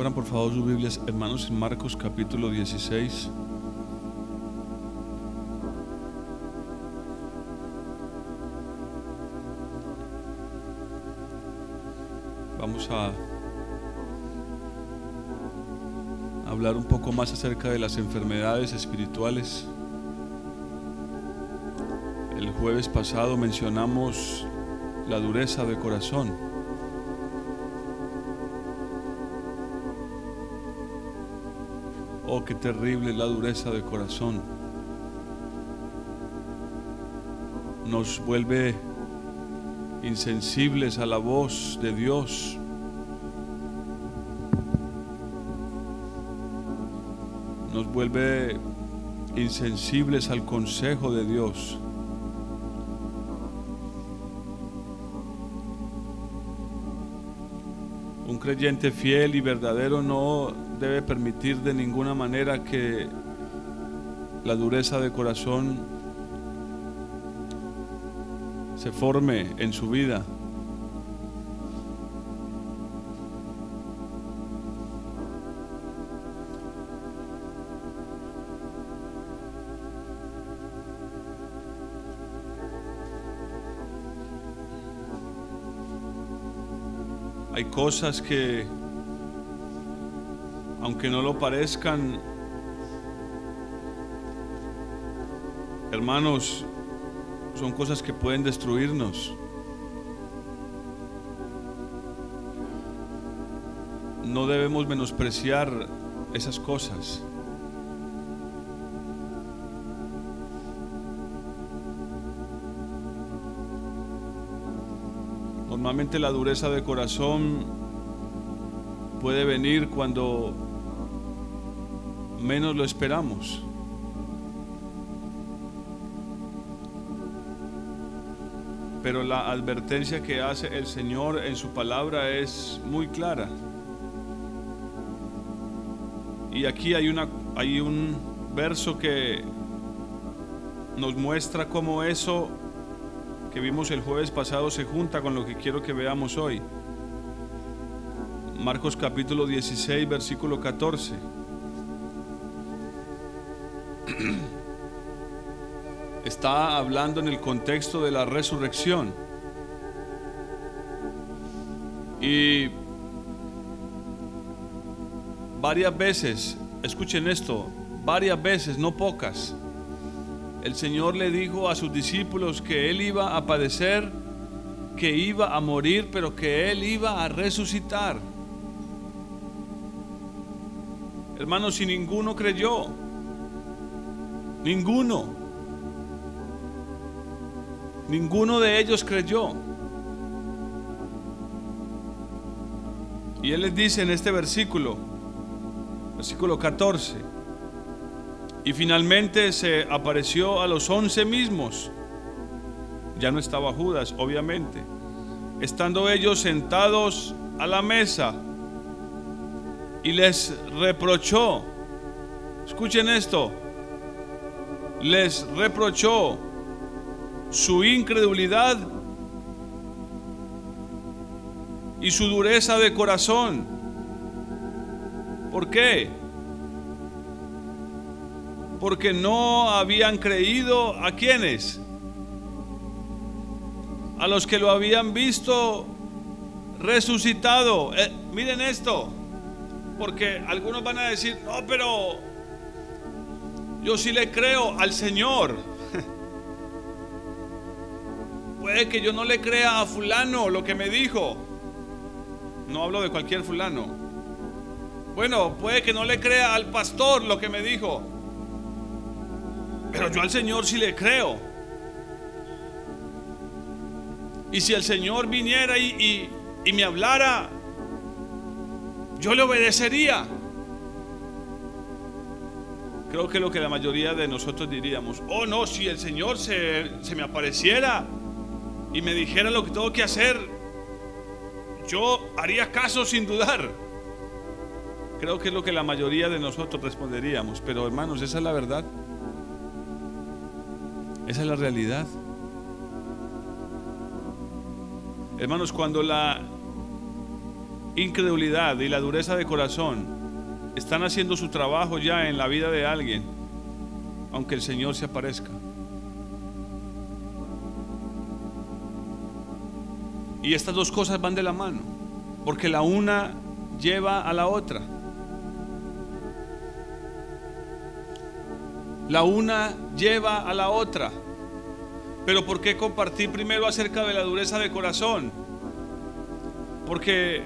Abran por favor sus Biblias, hermanos, en Marcos capítulo 16. Vamos a hablar un poco más acerca de las enfermedades espirituales. El jueves pasado mencionamos la dureza de corazón. Oh, qué terrible la dureza de corazón. Nos vuelve insensibles a la voz de Dios. Nos vuelve insensibles al consejo de Dios. Creyente fiel y verdadero no debe permitir de ninguna manera que la dureza de corazón se forme en su vida. Cosas que, aunque no lo parezcan, hermanos, son cosas que pueden destruirnos. No debemos menospreciar esas cosas. Normalmente la dureza de corazón puede venir cuando menos lo esperamos. Pero la advertencia que hace el Señor en su palabra es muy clara. Y aquí hay, hay un verso que nos muestra cómo eso que vimos el jueves pasado se junta con lo que quiero que veamos hoy. Marcos capítulo 16, versículo 14. Está hablando en el contexto de la resurrección. Y varias veces, escuchen esto, varias veces, no pocas, el Señor le dijo a sus discípulos que Él iba a padecer, que iba a morir, pero que Él iba a resucitar. Hermanos, si ninguno creyó, ninguno, ninguno de ellos creyó. Y Él les dice en este versículo, versículo 14, y finalmente se apareció a los once mismos. Ya no estaba Judas, obviamente. Estando ellos sentados a la mesa y les reprochó, escuchen esto, les reprochó su incredulidad y su dureza de corazón. ¿Por qué? Porque no habían creído a quienes, a los que lo habían visto resucitado. Eh, miren esto, porque algunos van a decir, no, pero yo sí le creo al Señor. Puede que yo no le crea a fulano lo que me dijo. No hablo de cualquier fulano. Bueno, puede que no le crea al pastor lo que me dijo. Pero yo al Señor sí le creo. Y si el Señor viniera y, y, me hablara, yo le obedecería. Creo que lo que la mayoría de nosotros diríamos, oh no, si el Señor se, se me apareciera y me dijera lo que tengo que hacer, yo haría caso sin dudar. Creo que es lo que la mayoría de nosotros responderíamos. Pero hermanos, esa es la verdad. Esa es la realidad. Hermanos, cuando la incredulidad y la dureza de corazón están haciendo su trabajo ya en la vida de alguien, aunque el Señor se aparezca. Y estas dos cosas van de la mano, porque la una lleva a la otra. La una lleva a la otra. Pero ¿por qué compartir primero acerca de la dureza de corazón? Porque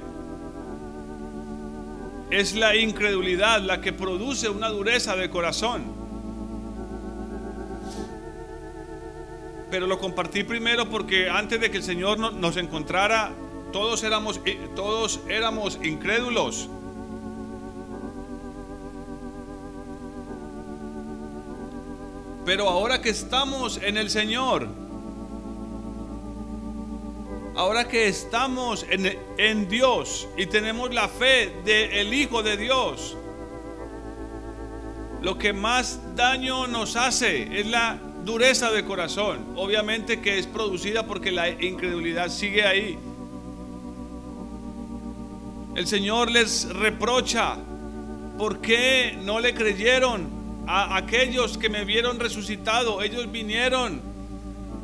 es la incredulidad la que produce una dureza de corazón. Pero lo compartí primero porque antes de que el Señor nos encontrara, todos éramos, todos éramos incrédulos. Pero ahora que estamos en el Señor, ahora que estamos en, Dios y tenemos la fe del Hijo de Dios, lo que más daño nos hace es la dureza de corazón. Obviamente que es producida porque la incredulidad sigue ahí. El Señor les reprocha, ¿por qué no le creyeron a aquellos que me vieron resucitado? Ellos vinieron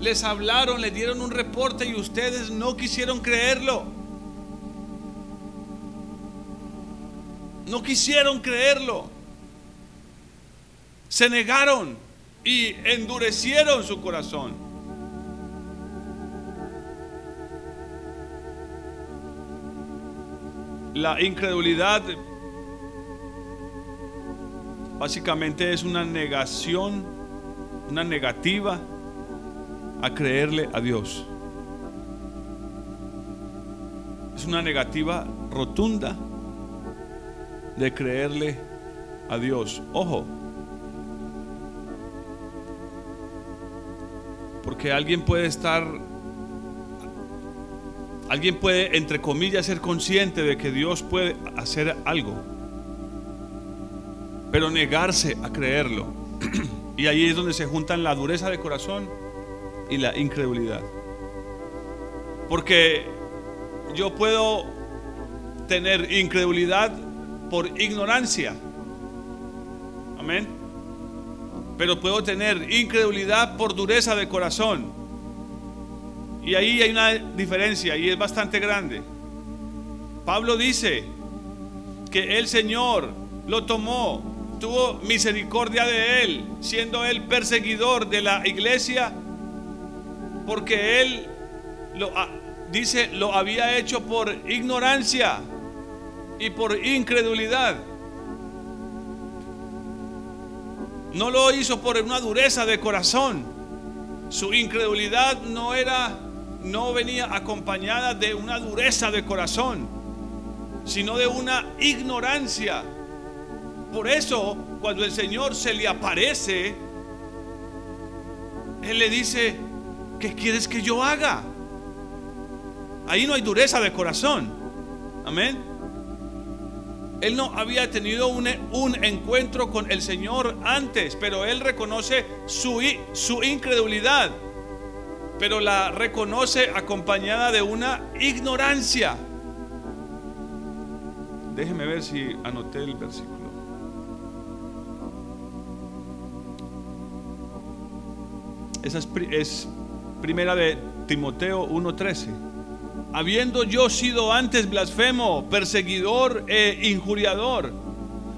les hablaron, les dieron un reporte y ustedes no quisieron creerlo. No quisieron creerlo. Se negaron y endurecieron su corazón. La incredulidad básicamente es una negación, una negativa a creerle a Dios. Es una negativa rotunda de creerle a Dios. Ojo, porque alguien puede estar, alguien puede, entre comillas, ser consciente de que Dios puede hacer algo, pero negarse a creerlo. y ahí es donde se juntan la dureza de corazón y la incredulidad. Porque yo puedo tener incredulidad por ignorancia. Amén. Pero puedo tener incredulidad por dureza de corazón. Y ahí hay una diferencia y es bastante grande. Pablo dice que el Señor lo tomó, tuvo misericordia de él, siendo él perseguidor de la iglesia porque él lo, dice lo había hecho por ignorancia y por incredulidad. No lo hizo por una dureza de corazón. Su incredulidad no era no venía acompañada de una dureza de corazón, sino de una ignorancia. Por eso, cuando el Señor se le aparece, Él le dice, ¿qué quieres que yo haga? Ahí no hay dureza de corazón. Amén. Él no había tenido un, encuentro con el Señor antes, pero él reconoce su, su incredulidad, pero la reconoce acompañada de una ignorancia. Déjeme ver si anoté el versículo. Esa es, Primera de Timoteo 1:13. Habiendo yo sido antes blasfemo, perseguidor e injuriador,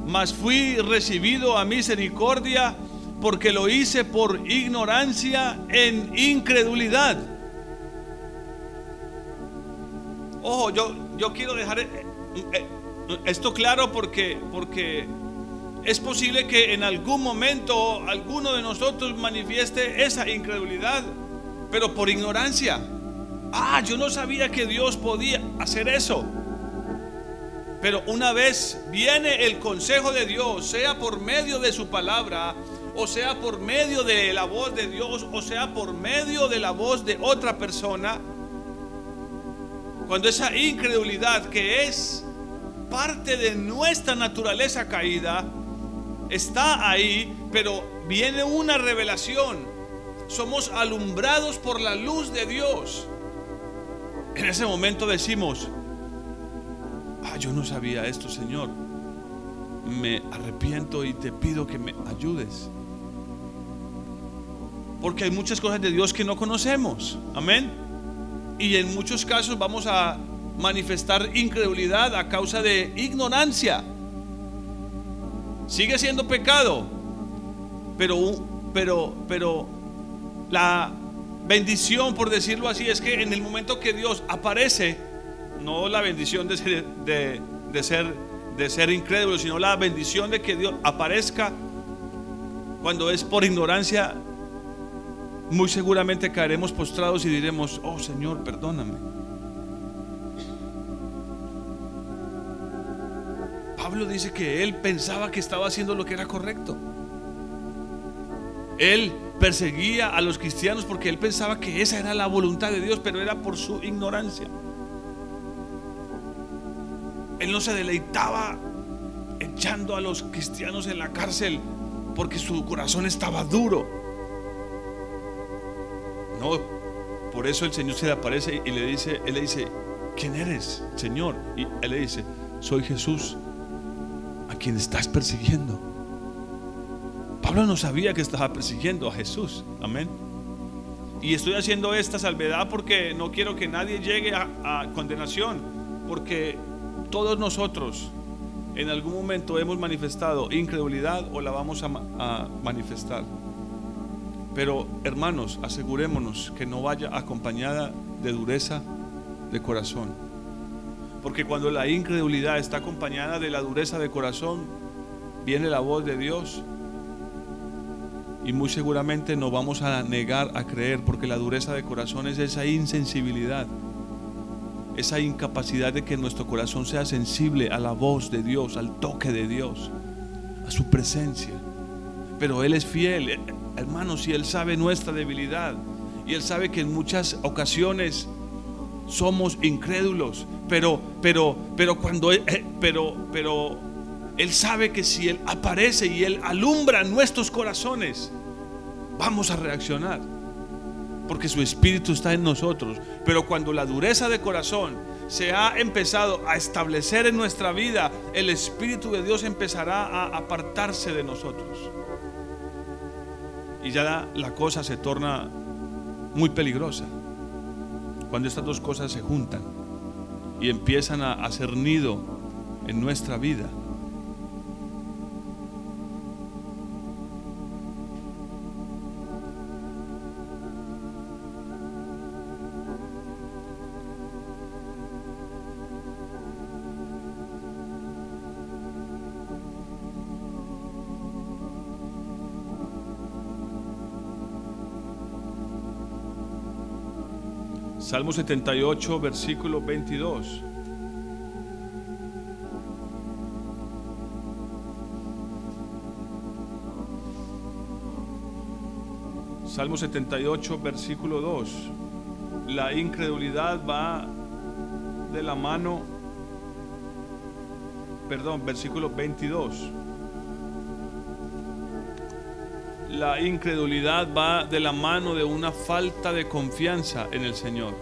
mas fui recibido a misericordia porque lo hice por ignorancia en incredulidad. Ojo, yo, yo quiero dejar eh, eh, esto claro porque, porque es posible que en algún momento alguno de nosotros manifieste esa incredulidad pero por ignorancia. Ah, yo no sabía que Dios podía hacer eso. Pero una vez viene el consejo de Dios, sea por medio de su palabra, o sea por medio de la voz de Dios, o sea por medio de la voz de otra persona, cuando esa incredulidad que es parte de nuestra naturaleza caída está ahí, pero viene una revelación somos alumbrados por la luz de Dios. En ese momento decimos, yo no sabía esto, Señor. Me arrepiento y te pido que me ayudes. Porque hay muchas cosas de Dios que no conocemos. Amén. Y en muchos casos vamos a manifestar incredulidad a causa de ignorancia. Sigue siendo pecado, pero, pero, pero la bendición, por decirlo así, es que en el momento que Dios aparece, no la bendición de ser, de, ser, de ser incrédulo, sino la bendición de que Dios aparezca cuando es por ignorancia, muy seguramente caeremos postrados y diremos, oh Señor, perdóname. Pablo dice que él pensaba que estaba haciendo lo que era correcto. Él perseguía a los cristianos porque él pensaba que esa era la voluntad de Dios, pero era por su ignorancia. Él no se deleitaba echando a los cristianos en la cárcel porque su corazón estaba duro. No, por eso el Señor se le aparece y le dice, él le dice, ¿quién eres, Señor? Y él le dice, soy Jesús, quien estás persiguiendo. Pablo no sabía que estaba persiguiendo a Jesús. Amén. Y estoy haciendo esta salvedad porque no quiero que nadie llegue a, condenación, porque todos nosotros en algún momento hemos manifestado incredulidad o la vamos a, manifestar. Pero hermanos, asegurémonos que no vaya acompañada de dureza de corazón. Porque cuando la incredulidad está acompañada de la dureza de corazón, viene la voz de Dios y muy seguramente no vamos a negar a creer porque la dureza de corazón es esa insensibilidad esa incapacidad de que nuestro corazón sea sensible a la voz de Dios, al toque de Dios, a su presencia. Pero Él es fiel, hermanos, y Él sabe nuestra debilidad. Y Él sabe que en muchas ocasiones somos incrédulos, pero, pero, pero cuando, eh, pero, pero Él sabe que si Él aparece y Él alumbra nuestros corazones, vamos a reaccionar porque su espíritu está en nosotros. Pero cuando la dureza de corazón se ha empezado a establecer en nuestra vida, el espíritu de Dios empezará a apartarse de nosotros. Y ya la, cosa se torna muy peligrosa. Cuando estas dos cosas se juntan y empiezan a hacer nido en nuestra vida. Salmo 78, versículo 22. Salmo 78, versículo 2. La incredulidad va de la mano, perdón, versículo 22. La incredulidad va de la mano de una falta de confianza en el Señor.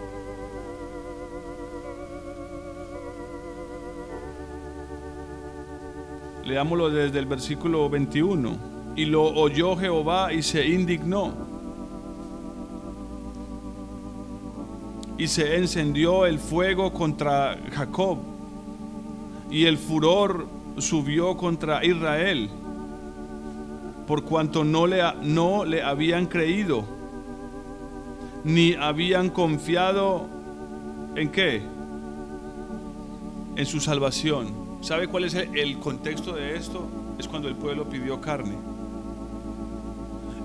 Leámoslo desde el versículo 21. Y lo oyó Jehová y se indignó. Y se encendió el fuego contra Jacob. Y el furor subió contra Israel por cuanto no le, no le habían creído, ni habían confiado en qué? En su salvación. ¿Sabe cuál es el contexto de esto? Es cuando el pueblo pidió carne.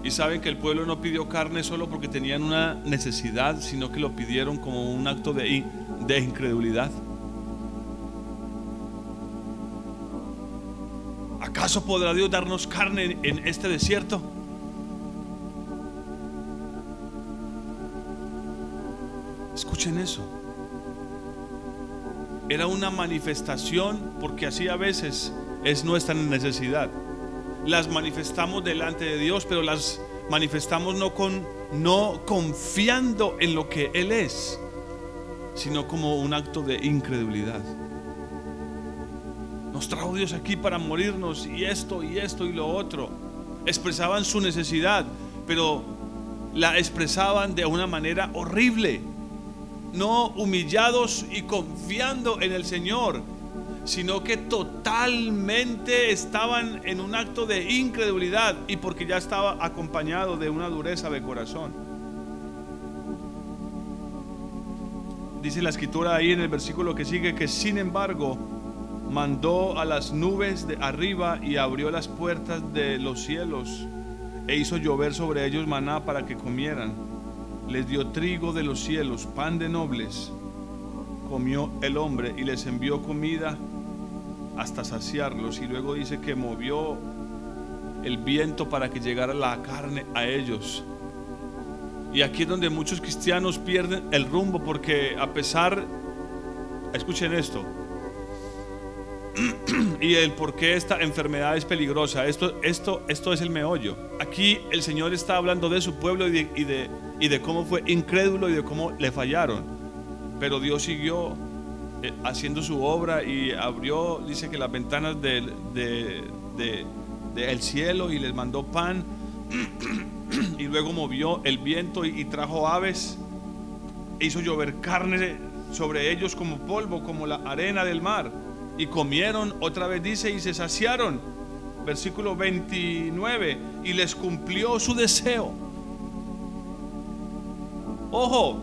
Y saben que el pueblo no pidió carne solo porque tenían una necesidad, sino que lo pidieron como un acto de, de incredulidad. ¿Acaso podrá Dios darnos carne en este desierto? Escuchen eso. Era una manifestación porque así a veces es nuestra necesidad. Las manifestamos delante de Dios, pero las manifestamos no con no confiando en lo que él es, sino como un acto de incredulidad. Nos trajo Dios aquí para morirnos y esto y esto y lo otro. Expresaban su necesidad, pero la expresaban de una manera horrible. No humillados y confiando en el Señor, sino que totalmente estaban en un acto de incredulidad y porque ya estaba acompañado de una dureza de corazón. Dice la escritura ahí en el versículo que sigue que sin embargo mandó a las nubes de arriba y abrió las puertas de los cielos e hizo llover sobre ellos maná para que comieran. Les dio trigo de los cielos, pan de nobles. Comió el hombre y les envió comida hasta saciarlos. Y luego dice que movió el viento para que llegara la carne a ellos. Y aquí es donde muchos cristianos pierden el rumbo porque a pesar, escuchen esto, y el por qué esta enfermedad es peligrosa. Esto, esto, esto es el meollo. Aquí el Señor está hablando de su pueblo y de, y de, cómo fue incrédulo y de cómo le fallaron. Pero Dios siguió eh, haciendo su obra y abrió, dice que las ventanas del, cielo y les mandó pan y luego movió el viento y, y trajo aves, e hizo llover carne sobre ellos como polvo, como la arena del mar y comieron, otra vez dice, y se saciaron. Versículo 29, y les cumplió su deseo. Ojo,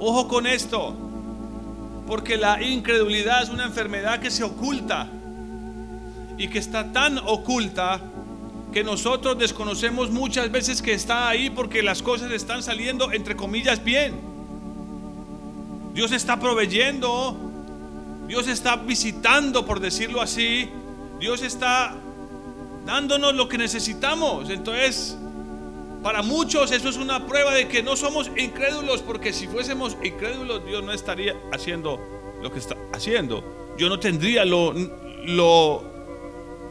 ojo con esto, porque la incredulidad es una enfermedad que se oculta y que está tan oculta que nosotros desconocemos muchas veces que está ahí porque las cosas están saliendo entre comillas bien. Dios está proveyendo Dios está visitando, por decirlo así. Dios está dándonos lo que necesitamos. Entonces, para muchos eso es una prueba de que no somos incrédulos, porque si fuésemos incrédulos, Dios no estaría haciendo lo que está haciendo. Yo no tendría lo, lo,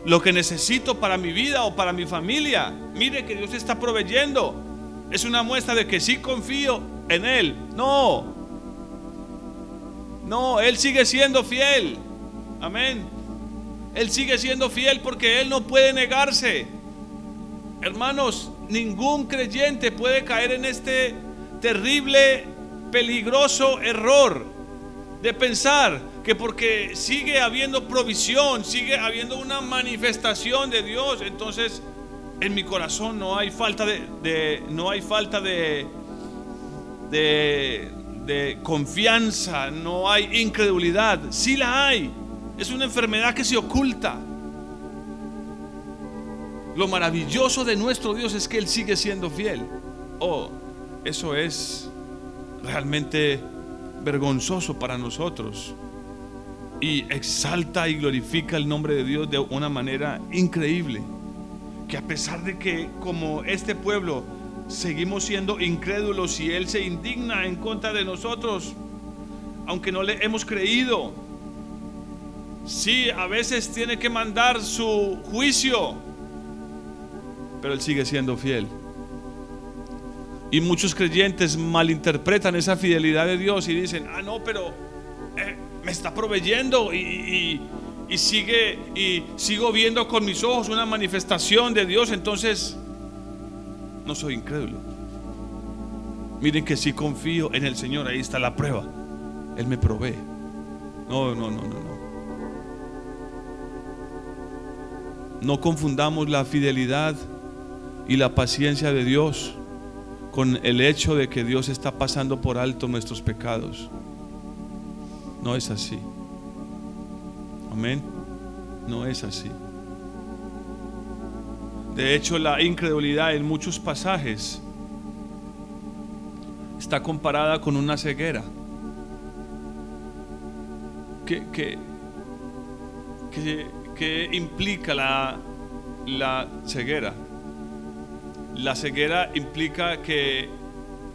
lo que necesito para mi vida o para mi familia. Mire que Dios está proveyendo. Es una muestra de que sí confío en Él. No, no, Él sigue siendo fiel. Amén. Él sigue siendo fiel porque Él no puede negarse. Hermanos, ningún creyente puede caer en este terrible, peligroso error de pensar que porque sigue habiendo provisión, sigue habiendo una manifestación de Dios, entonces en mi corazón no hay falta de, no hay falta de, de de confianza, no hay incredulidad. Sí la hay. Es una enfermedad que se oculta. Lo maravilloso de nuestro Dios es que Él sigue siendo fiel. Oh, eso es realmente vergonzoso para nosotros. Y exalta y glorifica el nombre de Dios de una manera increíble. Que a pesar de que como este pueblo seguimos siendo incrédulos y Él se indigna en contra de nosotros, aunque no le hemos creído. Sí, a veces tiene que mandar su juicio, pero Él sigue siendo fiel. Y muchos creyentes malinterpretan esa fidelidad de Dios y dicen, ah, no, pero eh, me está proveyendo y, y sigue y sigo viendo con mis ojos una manifestación de Dios, entonces no soy incrédulo. Miren que si confío en el Señor, ahí está la prueba. Él me provee. No, no, no, no, no. No confundamos la fidelidad y la paciencia de Dios con el hecho de que Dios está pasando por alto nuestros pecados. No es así. Amén. No es así. De hecho, la incredulidad en muchos pasajes está comparada con una ceguera. ¿Qué, implica la, la ceguera? La ceguera implica que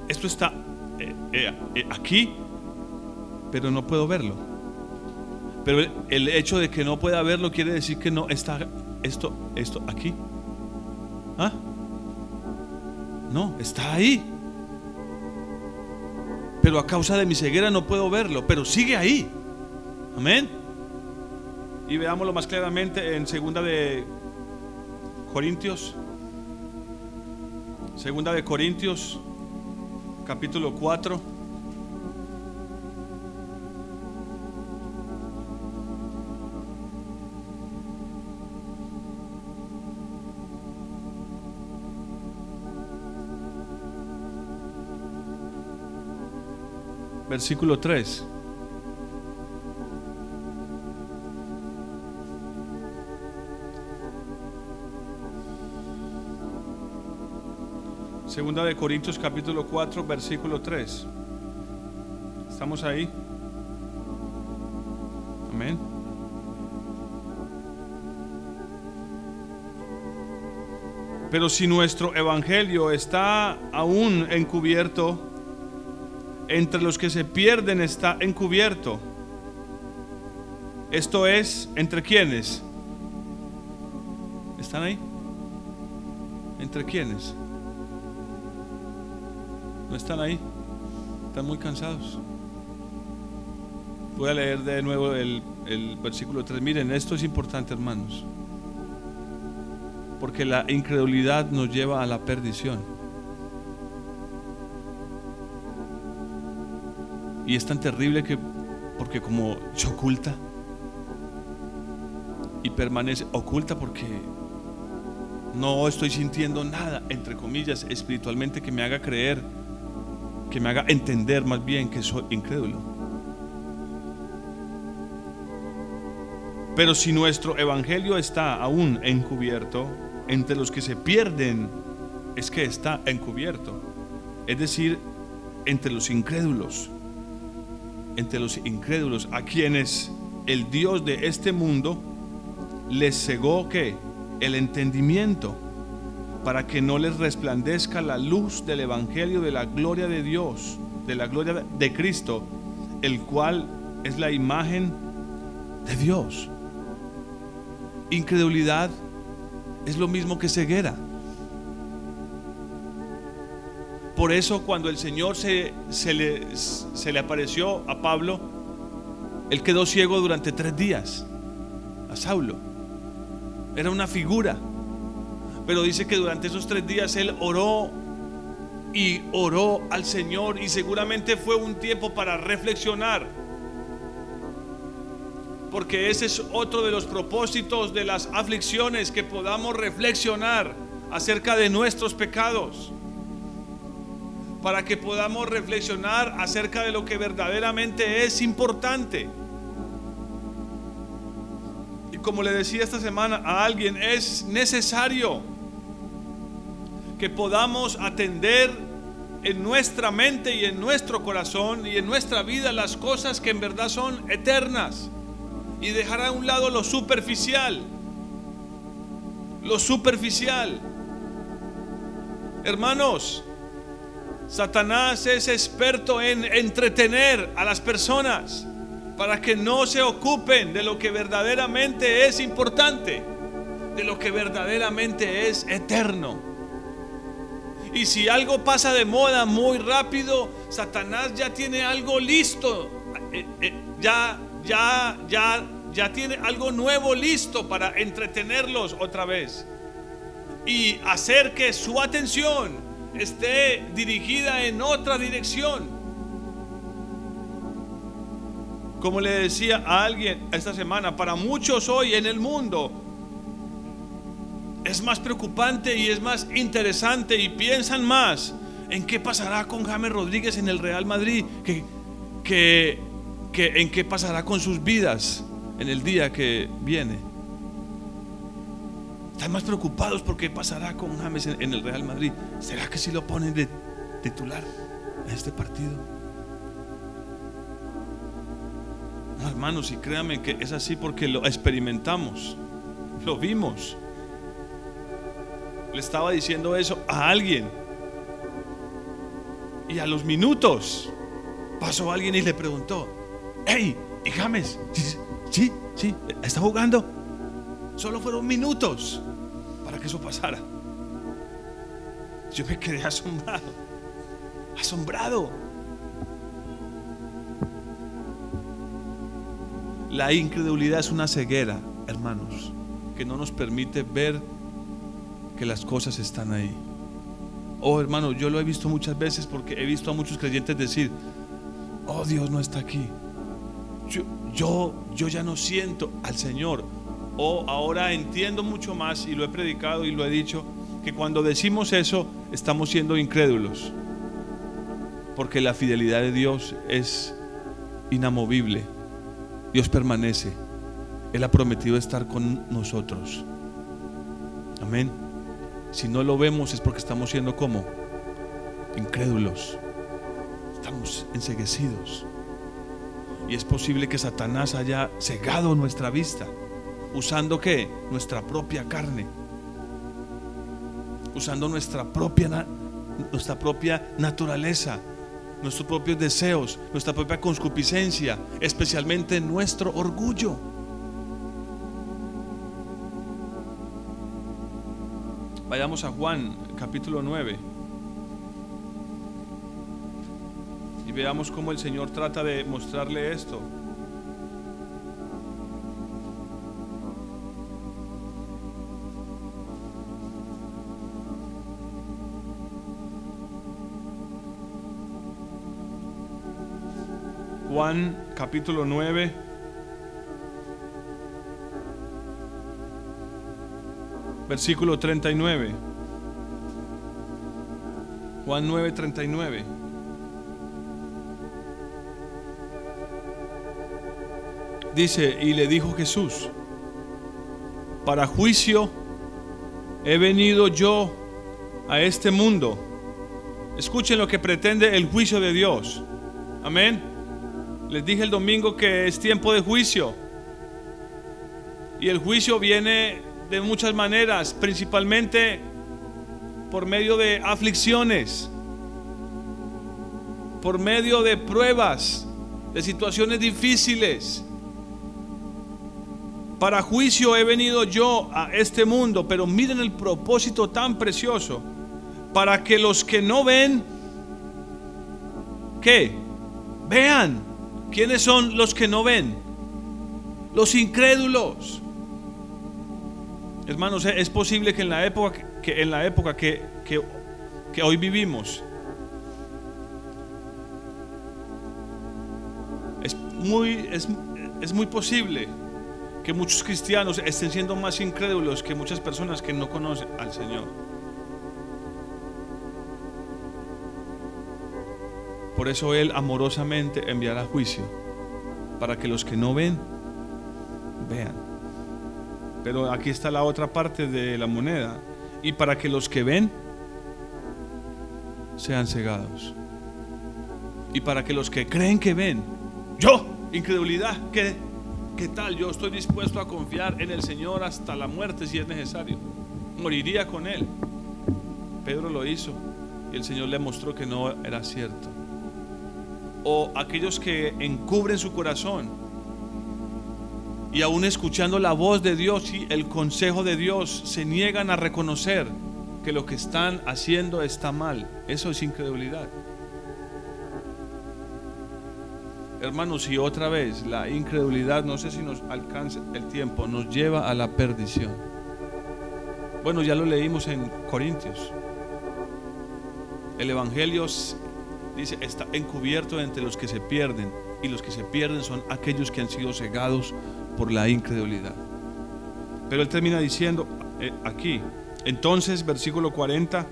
esto está eh, eh, eh, aquí, pero no puedo verlo. Pero el hecho de que no pueda verlo quiere decir que no está esto, esto aquí. ¿Ah? No, está ahí. Pero a causa de mi ceguera no puedo verlo, pero sigue ahí. Amén. y veámoslo más claramente en segunda de Corintios. Segunda de Corintios, capítulo 4. Versículo 3. Segunda de Corintios capítulo 4 versículo 3. ¿Estamos ahí? Amén. Pero si nuestro evangelio está aún encubierto, entre los que se pierden está encubierto. Esto es, ¿entre quiénes? ¿Están ahí? ¿Entre quiénes? ¿No están ahí? Están muy cansados. Voy a leer de nuevo el, versículo 3. Miren, esto es importante, hermanos. Porque la incredulidad nos lleva a la perdición. Y es tan terrible que, porque como se oculta, y permanece oculta porque no estoy sintiendo nada, entre comillas, espiritualmente que me haga creer que me haga entender más bien que soy incrédulo. Pero si nuestro evangelio está aún encubierto, entre los que se pierden es que está encubierto. Es decir, entre los incrédulos, entre los incrédulos a quienes el Dios de este mundo les cegó que el entendimiento para que no les resplandezca la luz del Evangelio de la gloria de Dios, de la gloria de Cristo, el cual es la imagen de Dios. Incredulidad es lo mismo que ceguera. Por eso cuando el Señor se, le apareció a Pablo, él quedó ciego durante tres días, a Saulo. Era una figura pero dice que durante esos tres días él oró y oró al Señor y seguramente fue un tiempo para reflexionar. Porque ese es otro de los propósitos de las aflicciones, que podamos reflexionar acerca de nuestros pecados. Para que podamos reflexionar acerca de lo que verdaderamente es importante. Y como le decía esta semana a alguien, es necesario que podamos atender en nuestra mente y en nuestro corazón y en nuestra vida las cosas que en verdad son eternas y dejar a un lado lo superficial. Lo superficial. Hermanos, Satanás es experto en entretener a las personas para que no se ocupen de lo que verdaderamente es importante, de lo que verdaderamente es eterno. Y si algo pasa de moda muy rápido, Satanás ya tiene algo listo. Eh, eh, ya, ya, ya, ya tiene algo nuevo listo para entretenerlos otra vez. Y hacer que su atención esté dirigida en otra dirección. Como le decía a alguien esta semana, para muchos hoy en el mundo, es más preocupante y es más interesante y piensan más en qué pasará con James Rodríguez en el Real Madrid que, que, en qué pasará con sus vidas en el día que viene. Están más preocupados por qué pasará con James en, el Real Madrid. ¿Será que si lo ponen de titular a este partido? No, hermanos, y créanme que es así porque lo experimentamos, lo vimos le estaba diciendo eso a alguien. Y a los minutos pasó alguien y le preguntó, hey, ¿y James? Sí, sí, está jugando. Solo fueron minutos para que eso pasara. Yo me quedé asombrado, asombrado. La incredulidad es una ceguera, hermanos, que no nos permite ver que las cosas están ahí. Oh, hermano, yo lo he visto muchas veces porque he visto a muchos creyentes decir, oh, Dios no está aquí. Yo, yo, yo ya no siento al Señor. O ahora entiendo mucho más y lo he predicado y lo he dicho, que cuando decimos eso estamos siendo incrédulos. Porque la fidelidad de Dios es inamovible. Dios permanece. Él ha prometido estar con nosotros. Amén. Si no lo vemos es porque estamos siendo como incrédulos. Estamos enseguecidos. Y es posible que Satanás haya cegado nuestra vista. ¿Usando qué? Nuestra propia carne. Usando nuestra propia, nuestra propia naturaleza, nuestros propios deseos, nuestra propia concupiscencia, especialmente nuestro orgullo. Vayamos a Juan capítulo 9 y veamos cómo el Señor trata de mostrarle esto. Juan capítulo 9. Versículo 39. Juan 9, 39. Dice, y le dijo Jesús, para juicio he venido yo a este mundo. Escuchen lo que pretende el juicio de Dios. Amén. Les dije el domingo que es tiempo de juicio. Y el juicio viene de muchas maneras, principalmente por medio de aflicciones, por medio de pruebas, de situaciones difíciles. Para juicio he venido yo a este mundo, pero miren el propósito tan precioso, para que los que no ven, ¿qué? Vean. ¿Quiénes son los que no ven? Los incrédulos. Hermanos, es posible que en la época que, en la época que, que hoy vivimos es muy, es, es muy posible que muchos cristianos estén siendo más incrédulos que muchas personas que no conocen al Señor. Por eso Él amorosamente enviará juicio, para que los que no ven, vean. Pero aquí está la otra parte de la moneda, y para que los que ven, sean cegados. Y para que los que creen que ven, yo, incredulidad, ¿qué, ¿qué tal? Yo estoy dispuesto a confiar en el Señor hasta la muerte si es necesario. Moriría con Él. Pedro lo hizo y el Señor le mostró que no era cierto o aquellos que encubren su corazón y aún escuchando la voz de Dios y el consejo de Dios se niegan a reconocer que lo que están haciendo está mal. Eso es incredulidad. Hermanos, y otra vez, la incredulidad, no sé si nos alcanza el tiempo, nos lleva a la perdición. Bueno, ya lo leímos en Corintios. El Evangelio dice, está encubierto entre los que se pierden y los que se pierden son aquellos que han sido cegados por la incredulidad. Pero él termina diciendo eh, aquí, entonces versículo 40,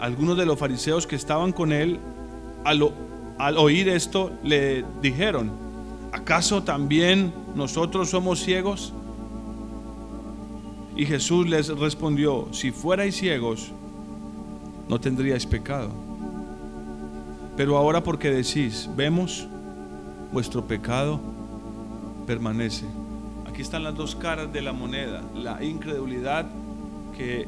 algunos de los fariseos que estaban con él al, al oír esto le dijeron, ¿acaso también nosotros somos ciegos? Y Jesús les respondió, si fuerais ciegos, no tendríais pecado. Pero ahora porque decís, vemos, vuestro pecado permanece. Aquí están las dos caras de la moneda. La incredulidad que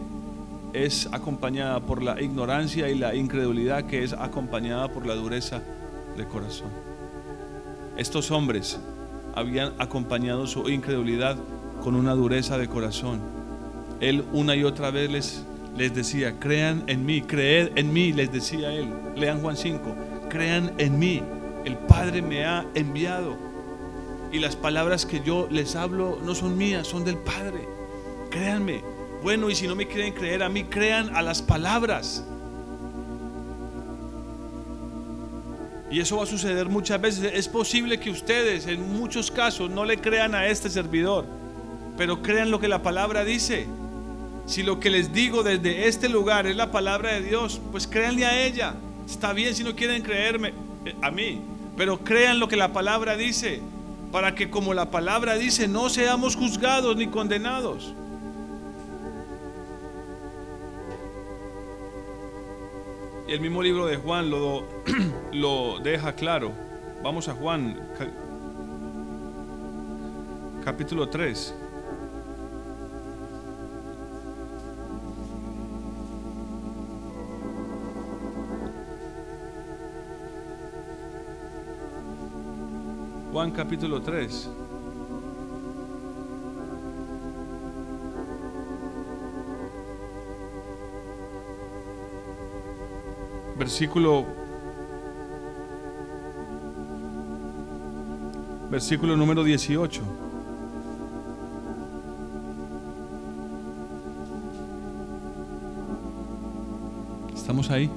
es acompañada por la ignorancia y la incredulidad que es acompañada por la dureza de corazón. Estos hombres habían acompañado su incredulidad con una dureza de corazón. Él una y otra vez les les decía, crean en mí, creed en mí, les decía él. Lean Juan 5, crean en mí, el Padre me ha enviado. Y las palabras que yo les hablo no son mías, son del Padre. Créanme. Bueno, y si no me quieren creer a mí, crean a las palabras. Y eso va a suceder muchas veces. Es posible que ustedes en muchos casos no le crean a este servidor, pero crean lo que la palabra dice. Si lo que les digo desde este lugar es la palabra de Dios, pues créanle a ella. Está bien si no quieren creerme eh, a mí, pero crean lo que la palabra dice, para que como la palabra dice, no seamos juzgados ni condenados. Y el mismo libro de Juan lo, lo deja claro. Vamos a Juan, capítulo 3. Juan capítulo 3. Versículo versículo número 18. ¿Estamos ahí?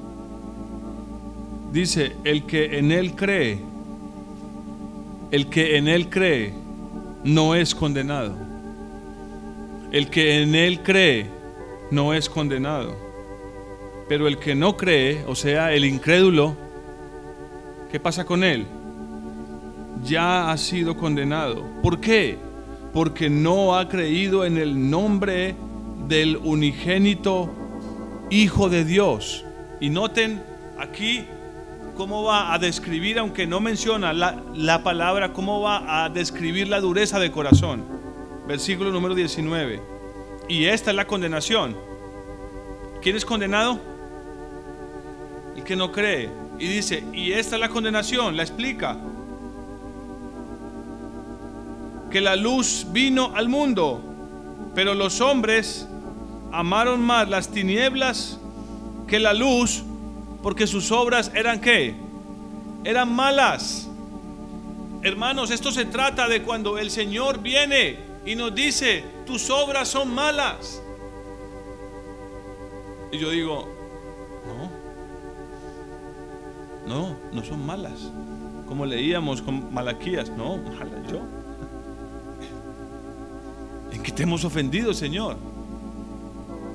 Dice, el que en él cree el que en Él cree no es condenado. El que en Él cree no es condenado. Pero el que no cree, o sea, el incrédulo, ¿qué pasa con él? Ya ha sido condenado. ¿Por qué? Porque no ha creído en el nombre del unigénito Hijo de Dios. Y noten aquí cómo va a describir, aunque no menciona la, palabra, cómo va a describir la dureza de corazón. Versículo número 19. Y esta es la condenación. ¿Quién es condenado? El que no cree. Y dice, y esta es la condenación, la explica. Que la luz vino al mundo, pero los hombres amaron más las tinieblas que la luz porque sus obras eran qué? Eran malas. Hermanos, esto se trata de cuando el Señor viene y nos dice, tus obras son malas. Y yo digo, no, no, no son malas. Como leíamos con Malaquías, no, mala yo. ¿En qué te hemos ofendido, Señor?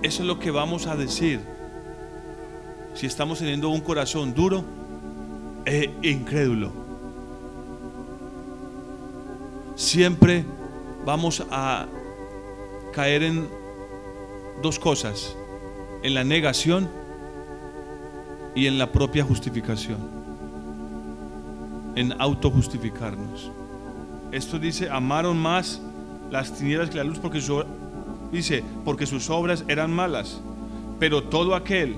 Eso es lo que vamos a decir si estamos teniendo un corazón duro e incrédulo. Siempre vamos a caer en dos cosas, en la negación y en la propia justificación, en autojustificarnos. Esto dice, amaron más las tinieblas que la luz porque porque sus obras eran malas, pero todo aquel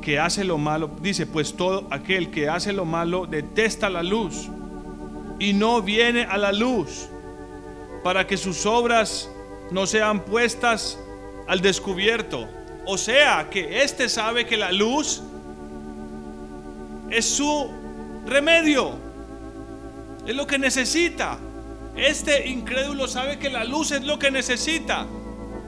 que hace lo malo, dice, pues todo aquel que hace lo malo detesta la luz y no viene a la luz para que sus obras no sean puestas al descubierto. O sea, que éste sabe que la luz es su remedio, es lo que necesita. Este incrédulo sabe que la luz es lo que necesita,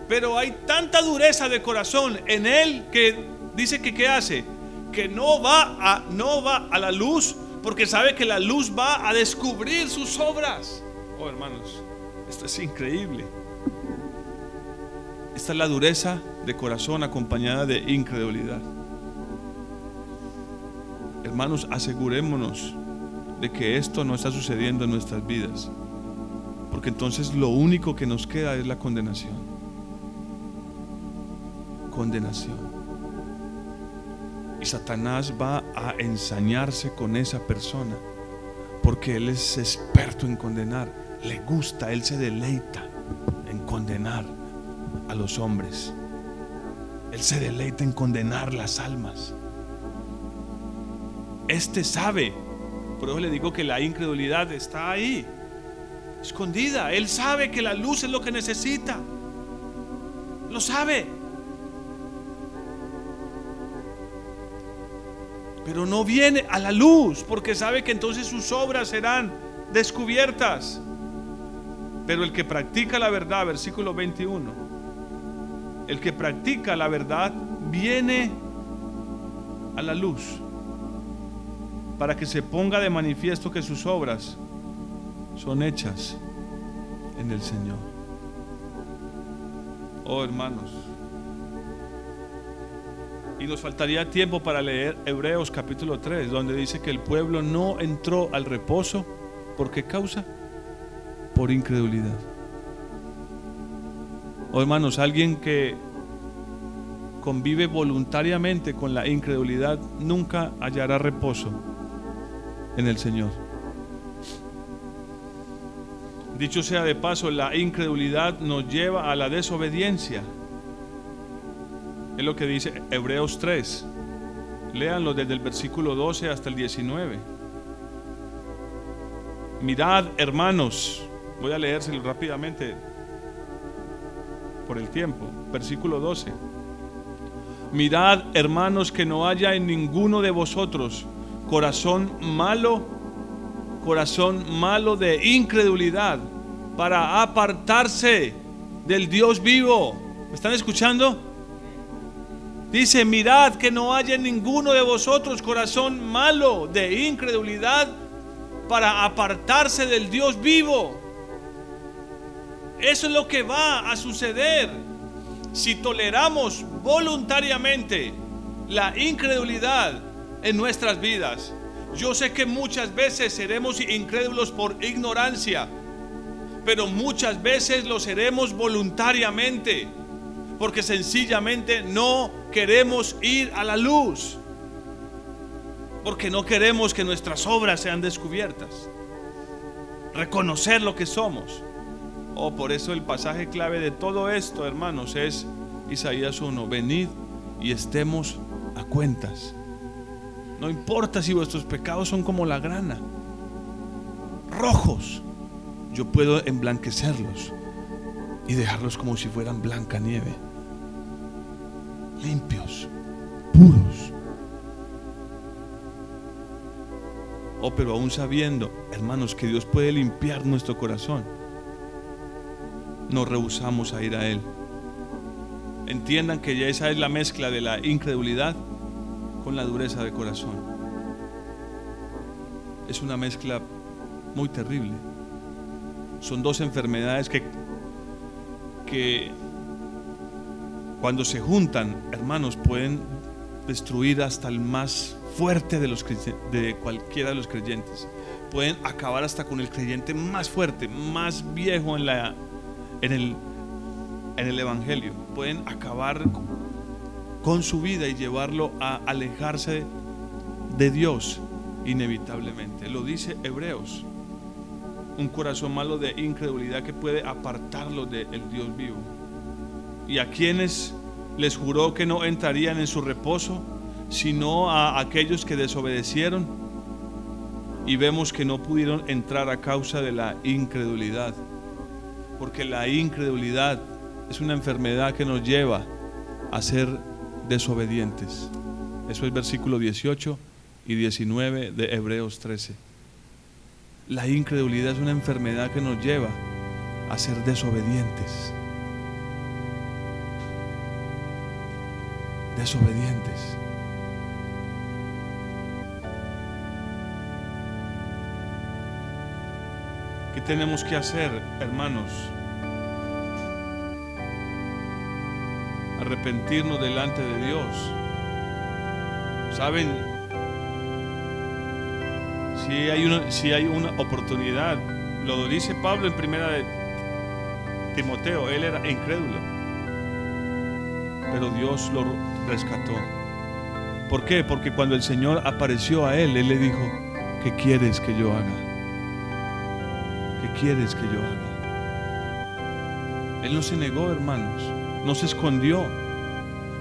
pero hay tanta dureza de corazón en él que dice que qué hace? Que no va a no va a la luz porque sabe que la luz va a descubrir sus obras. Oh, hermanos, esto es increíble. Esta es la dureza de corazón acompañada de incredulidad. Hermanos, asegurémonos de que esto no está sucediendo en nuestras vidas. Porque entonces lo único que nos queda es la condenación. Condenación. Y Satanás va a ensañarse con esa persona porque él es experto en condenar. Le gusta, él se deleita en condenar a los hombres. Él se deleita en condenar las almas. Este sabe, por eso le digo que la incredulidad está ahí, escondida. Él sabe que la luz es lo que necesita. Lo sabe. Pero no viene a la luz porque sabe que entonces sus obras serán descubiertas. Pero el que practica la verdad, versículo 21, el que practica la verdad viene a la luz para que se ponga de manifiesto que sus obras son hechas en el Señor. Oh hermanos, y nos faltaría tiempo para leer Hebreos capítulo 3, donde dice que el pueblo no entró al reposo. ¿Por qué causa? Por incredulidad. Oh hermanos, alguien que convive voluntariamente con la incredulidad nunca hallará reposo en el Señor. Dicho sea de paso, la incredulidad nos lleva a la desobediencia. Es lo que dice Hebreos 3. Léanlo desde el versículo 12 hasta el 19. Mirad, hermanos, voy a leérselo rápidamente por el tiempo. Versículo 12. Mirad, hermanos, que no haya en ninguno de vosotros corazón malo, corazón malo de incredulidad, para apartarse del Dios vivo. ¿Me están escuchando? Dice, mirad que no haya ninguno de vosotros corazón malo de incredulidad para apartarse del Dios vivo. Eso es lo que va a suceder si toleramos voluntariamente la incredulidad en nuestras vidas. Yo sé que muchas veces seremos incrédulos por ignorancia, pero muchas veces lo seremos voluntariamente, porque sencillamente no queremos ir a la luz, porque no queremos que nuestras obras sean descubiertas, reconocer lo que somos. Oh, por eso el pasaje clave de todo esto, hermanos, es Isaías 1. Venid y estemos a cuentas. No importa si vuestros pecados son como la grana, rojos, yo puedo emblanquecerlos y dejarlos como si fueran blanca nieve, limpios, puros. Oh, pero aún sabiendo, hermanos, que Dios puede limpiar nuestro corazón nos rehusamos a ir a Él. Entiendan que ya esa es la mezcla de la incredulidad con la dureza de corazón. Es una mezcla muy terrible. Son dos enfermedades que, que cuando se juntan, hermanos, pueden destruir hasta el más fuerte de, los, de cualquiera de los creyentes. Pueden acabar hasta con el creyente más fuerte, más viejo en la en el, en el Evangelio. Pueden acabar con su vida y llevarlo a alejarse de Dios inevitablemente. Lo dice Hebreos. Un corazón malo de incredulidad que puede apartarlo del Dios vivo. Y a quienes les juró que no entrarían en su reposo, sino a aquellos que desobedecieron. Y vemos que no pudieron entrar a causa de la incredulidad porque la incredulidad es una enfermedad que nos lleva a ser desobedientes. Eso es versículo 18 y 19 de Hebreos 13. La incredulidad es una enfermedad que nos lleva a ser desobedientes. Desobedientes. ¿Qué tenemos que hacer, hermanos? Arrepentirnos delante de Dios. ¿Saben? Si hay una, si hay una oportunidad, lo dice Pablo en primera de Timoteo, él era incrédulo, pero Dios lo rescató. ¿Por qué? Porque cuando el Señor apareció a él, él le dijo, ¿qué quieres que yo haga? quieres que yo haga? Él no se negó, hermanos, no se escondió,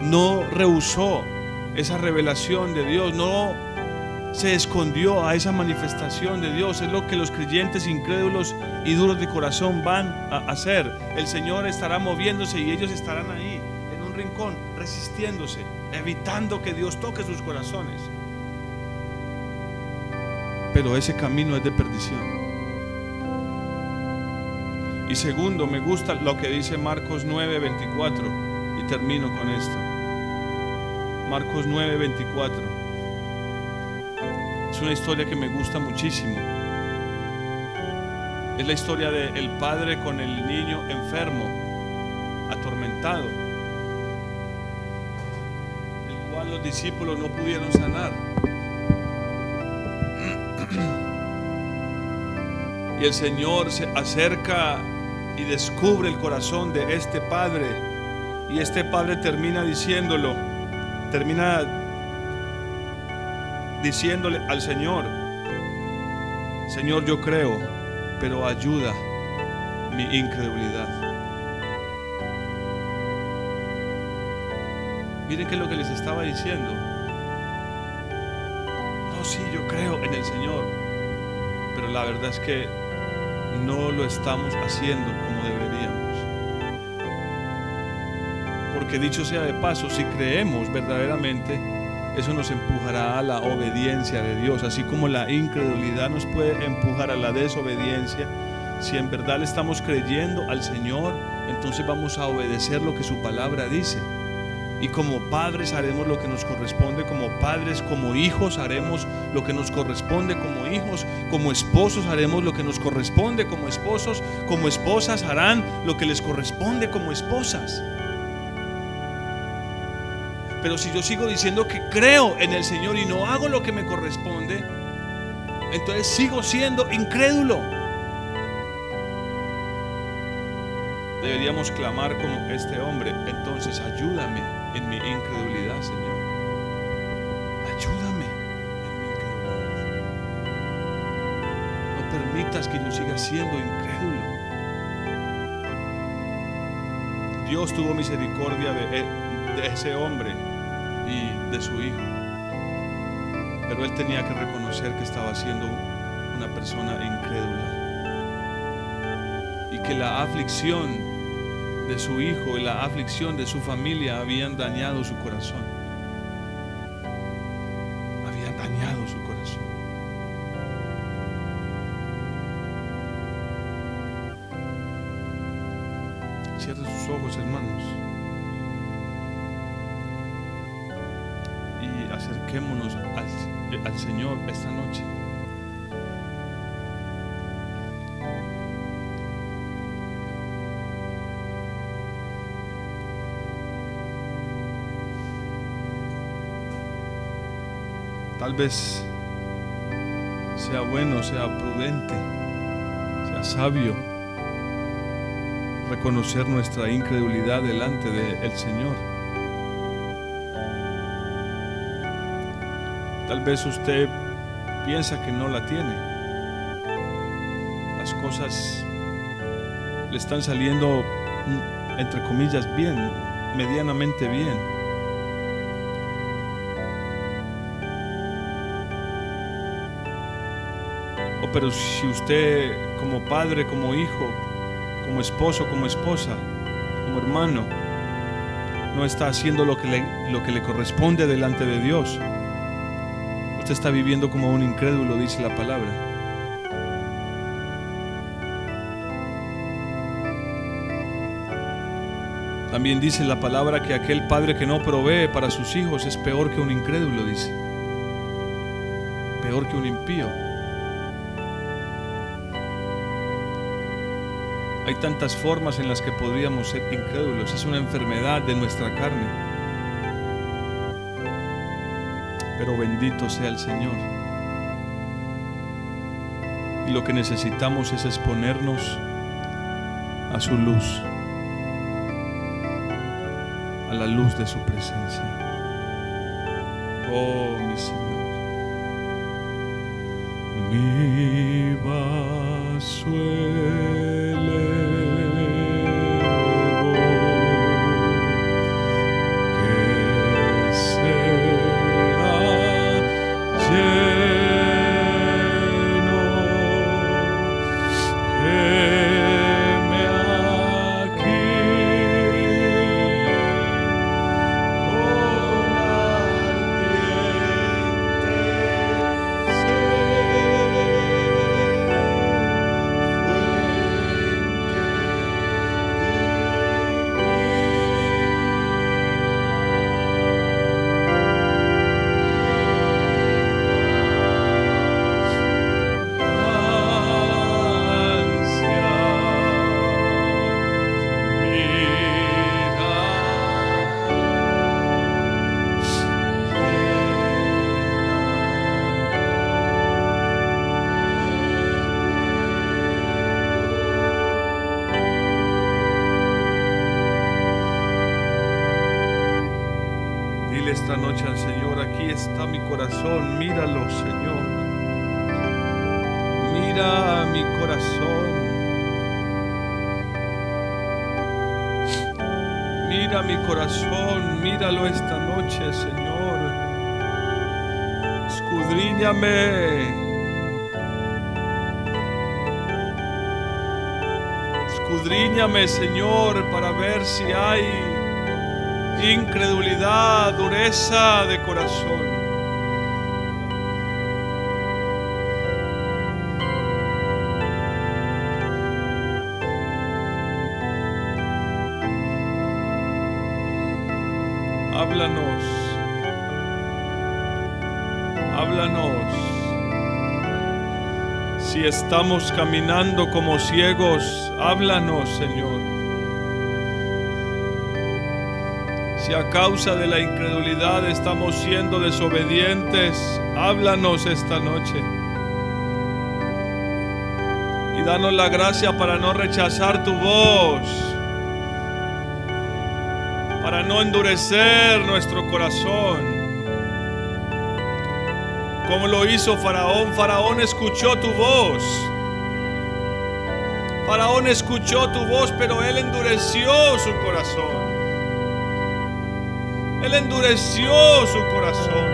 no rehusó esa revelación de Dios, no se escondió a esa manifestación de Dios. Es lo que los creyentes incrédulos y duros de corazón van a hacer. El Señor estará moviéndose y ellos estarán ahí, resistiéndose, evitando que Dios toque sus corazones. Pero ese camino es de perdición. Y segundo, me gusta lo que dice Marcos 9, 24. Y termino con esto. Marcos 9, 24. Es una historia que me gusta muchísimo. Es la historia del padre con el niño enfermo, atormentado, los discípulos no pudieron sanar. Y el Señor se acerca y descubre el corazón de este padre. Y este padre termina diciéndolo, termina diciéndole al Señor, Señor yo creo, pero ayuda mi incredulidad. Miren qué es lo que les estaba diciendo. No, sí, yo creo en el Señor, pero la verdad es que no lo estamos haciendo como deberíamos. Porque dicho sea de paso, si creemos verdaderamente, eso nos empujará a la obediencia de Dios, así como la incredulidad nos puede empujar a la desobediencia. Si en verdad le estamos creyendo al Señor, entonces vamos a obedecer lo que su palabra dice. Y como padres haremos lo que nos corresponde, como padres, como hijos haremos lo que nos corresponde como hijos, como esposos haremos lo que nos corresponde como esposos, como esposas harán lo que les corresponde como esposas. Pero si yo sigo diciendo que creo en el Señor y no hago lo que me corresponde, entonces sigo siendo incrédulo. Deberíamos clamar como este hombre, entonces ayúdame en mi incredulidad, Señor. Ayúdame en mi incredulidad. No permitas que yo siga siendo incrédulo. Dios tuvo misericordia de, de ese hombre y de su hijo. Pero él tenía que reconocer que estaba siendo una persona incrédula. Y que la aflicción de su hijo y la aflicción de su familia habían dañado su corazón. Habían dañado su corazón. Cierre sus ojos, hermanos. Y acerquémonos al, al Señor esta noche. Tal vez sea bueno, sea prudente, sea sabio reconocer nuestra incredulidad delante del Señor. Tal vez usted piensa que no la tiene. Las cosas le están saliendo, entre comillas, bien, medianamente bien. Pero si usted como padre, como hijo, como esposo, como esposa, como hermano, no está haciendo lo que le, lo que le corresponde delante de Dios, usted está viviendo como un incrédulo, dice la palabra. También dice la palabra que aquel padre que no provee para sus hijos es peor que un incrédulo, dice. Peor que un impío. Hay tantas formas en las que podríamos ser incrédulos. Es una enfermedad de nuestra carne. Pero bendito sea el Señor. Y lo que necesitamos es exponernos a su luz, a la luz de su presencia. Oh, mi Señor. Mi Dile Escudriñame. Señor, para ver si hay incredulidad, dureza de corazón. Háblanos. Háblanos. Si estamos caminando como ciegos, háblanos, Señor. Si a causa de la incredulidad estamos siendo desobedientes, háblanos esta noche. Y danos la gracia para no rechazar tu voz, para no endurecer nuestro corazón. Como lo hizo Faraón, Faraón escuchó tu voz. Faraón escuchó tu voz, pero él endureció su corazón. Él endureció su corazón.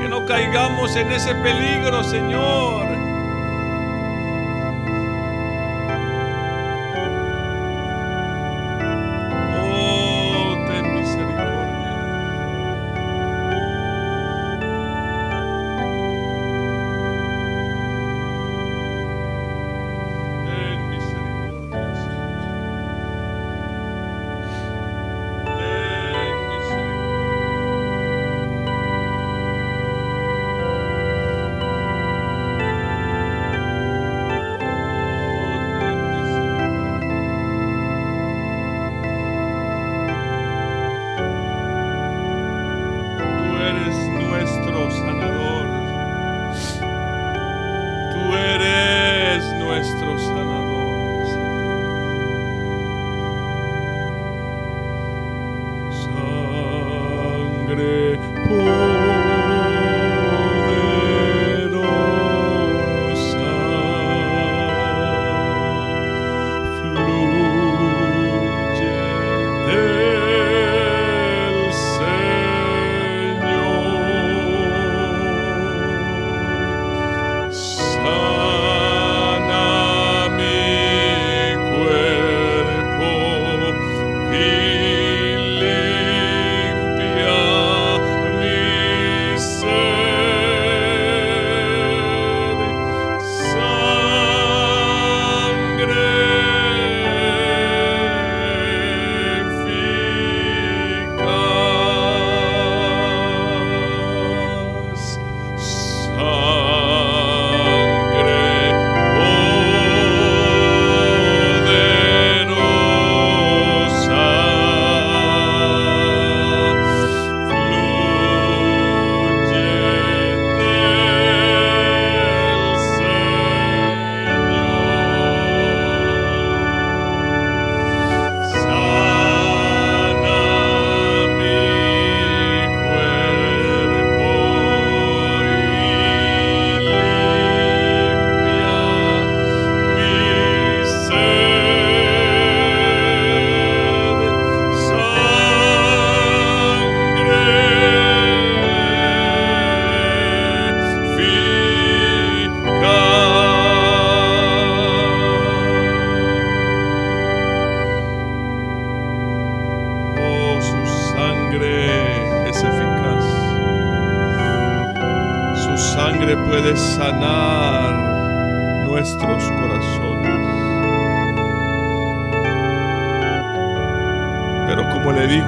Que no caigamos en ese peligro, Señor.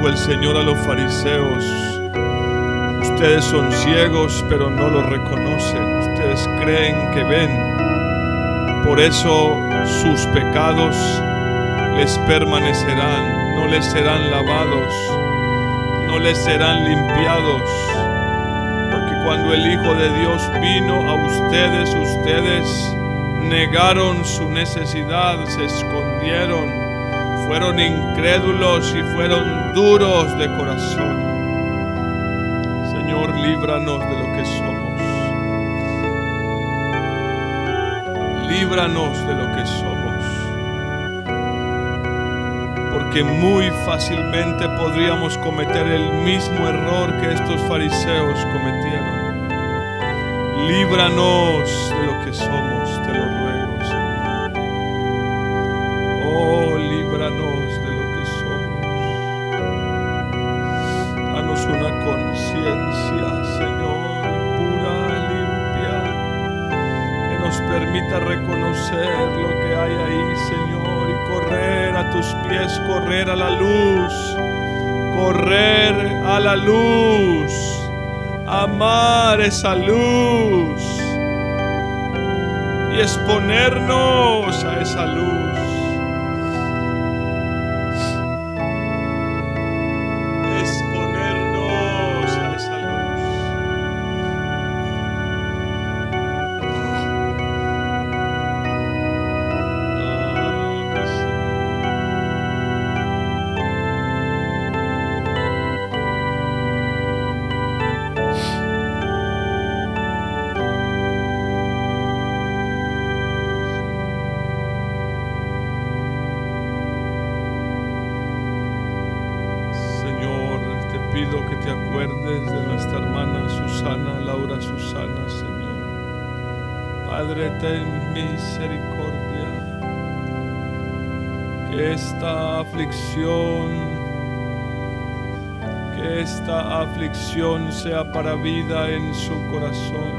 El Señor a los fariseos, ustedes son ciegos pero no lo reconocen. Ustedes creen que ven. Por eso sus pecados les permanecerán, no les serán lavados, no les serán limpiados. Porque cuando el Hijo de Dios vino a ustedes, ustedes negaron su necesidad, se escondieron, fueron incrédulos y fueron duros de corazón. Señor, líbranos de lo que somos. Líbranos de lo que somos. Porque muy fácilmente podríamos cometer el mismo error que estos fariseos cometieron. Líbranos de lo que somos, te lo ruego, Señor. Oh, líbranos pies, correr a la luz, correr a la luz amar esa luz y exponernos a esa luz. Que esta aflicción, que esta aflicción sea para vida en su corazón.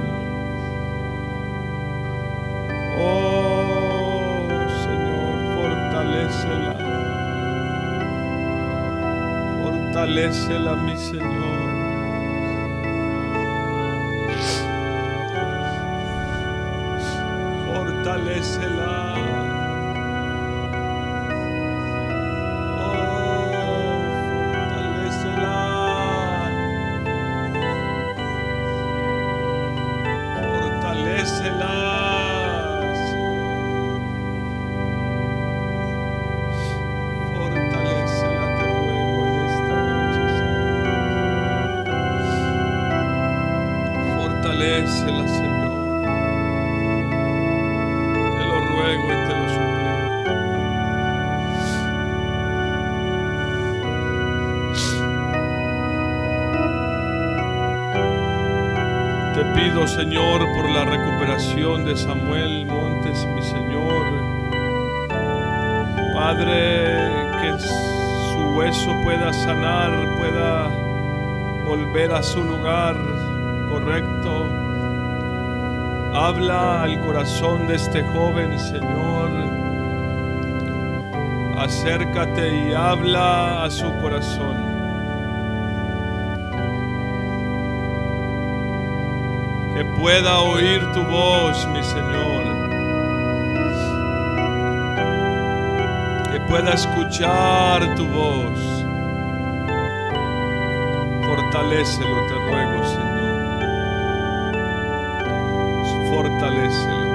Oh, Señor, fortalécela. Fortalécela, mi Señor. Fortalécela. Señor. Te lo ruego y te lo suplico. Te pido, Señor, por la recuperación de Samuel Montes, mi Señor. Padre, que su hueso pueda sanar, pueda volver a su lugar correcto. Habla al corazón de este joven, Señor. Acércate y habla a su corazón. Que pueda oír tu voz, mi Señor. Que pueda escuchar tu voz. Fortalécelo, te ruego, Señor. Fortalécelo,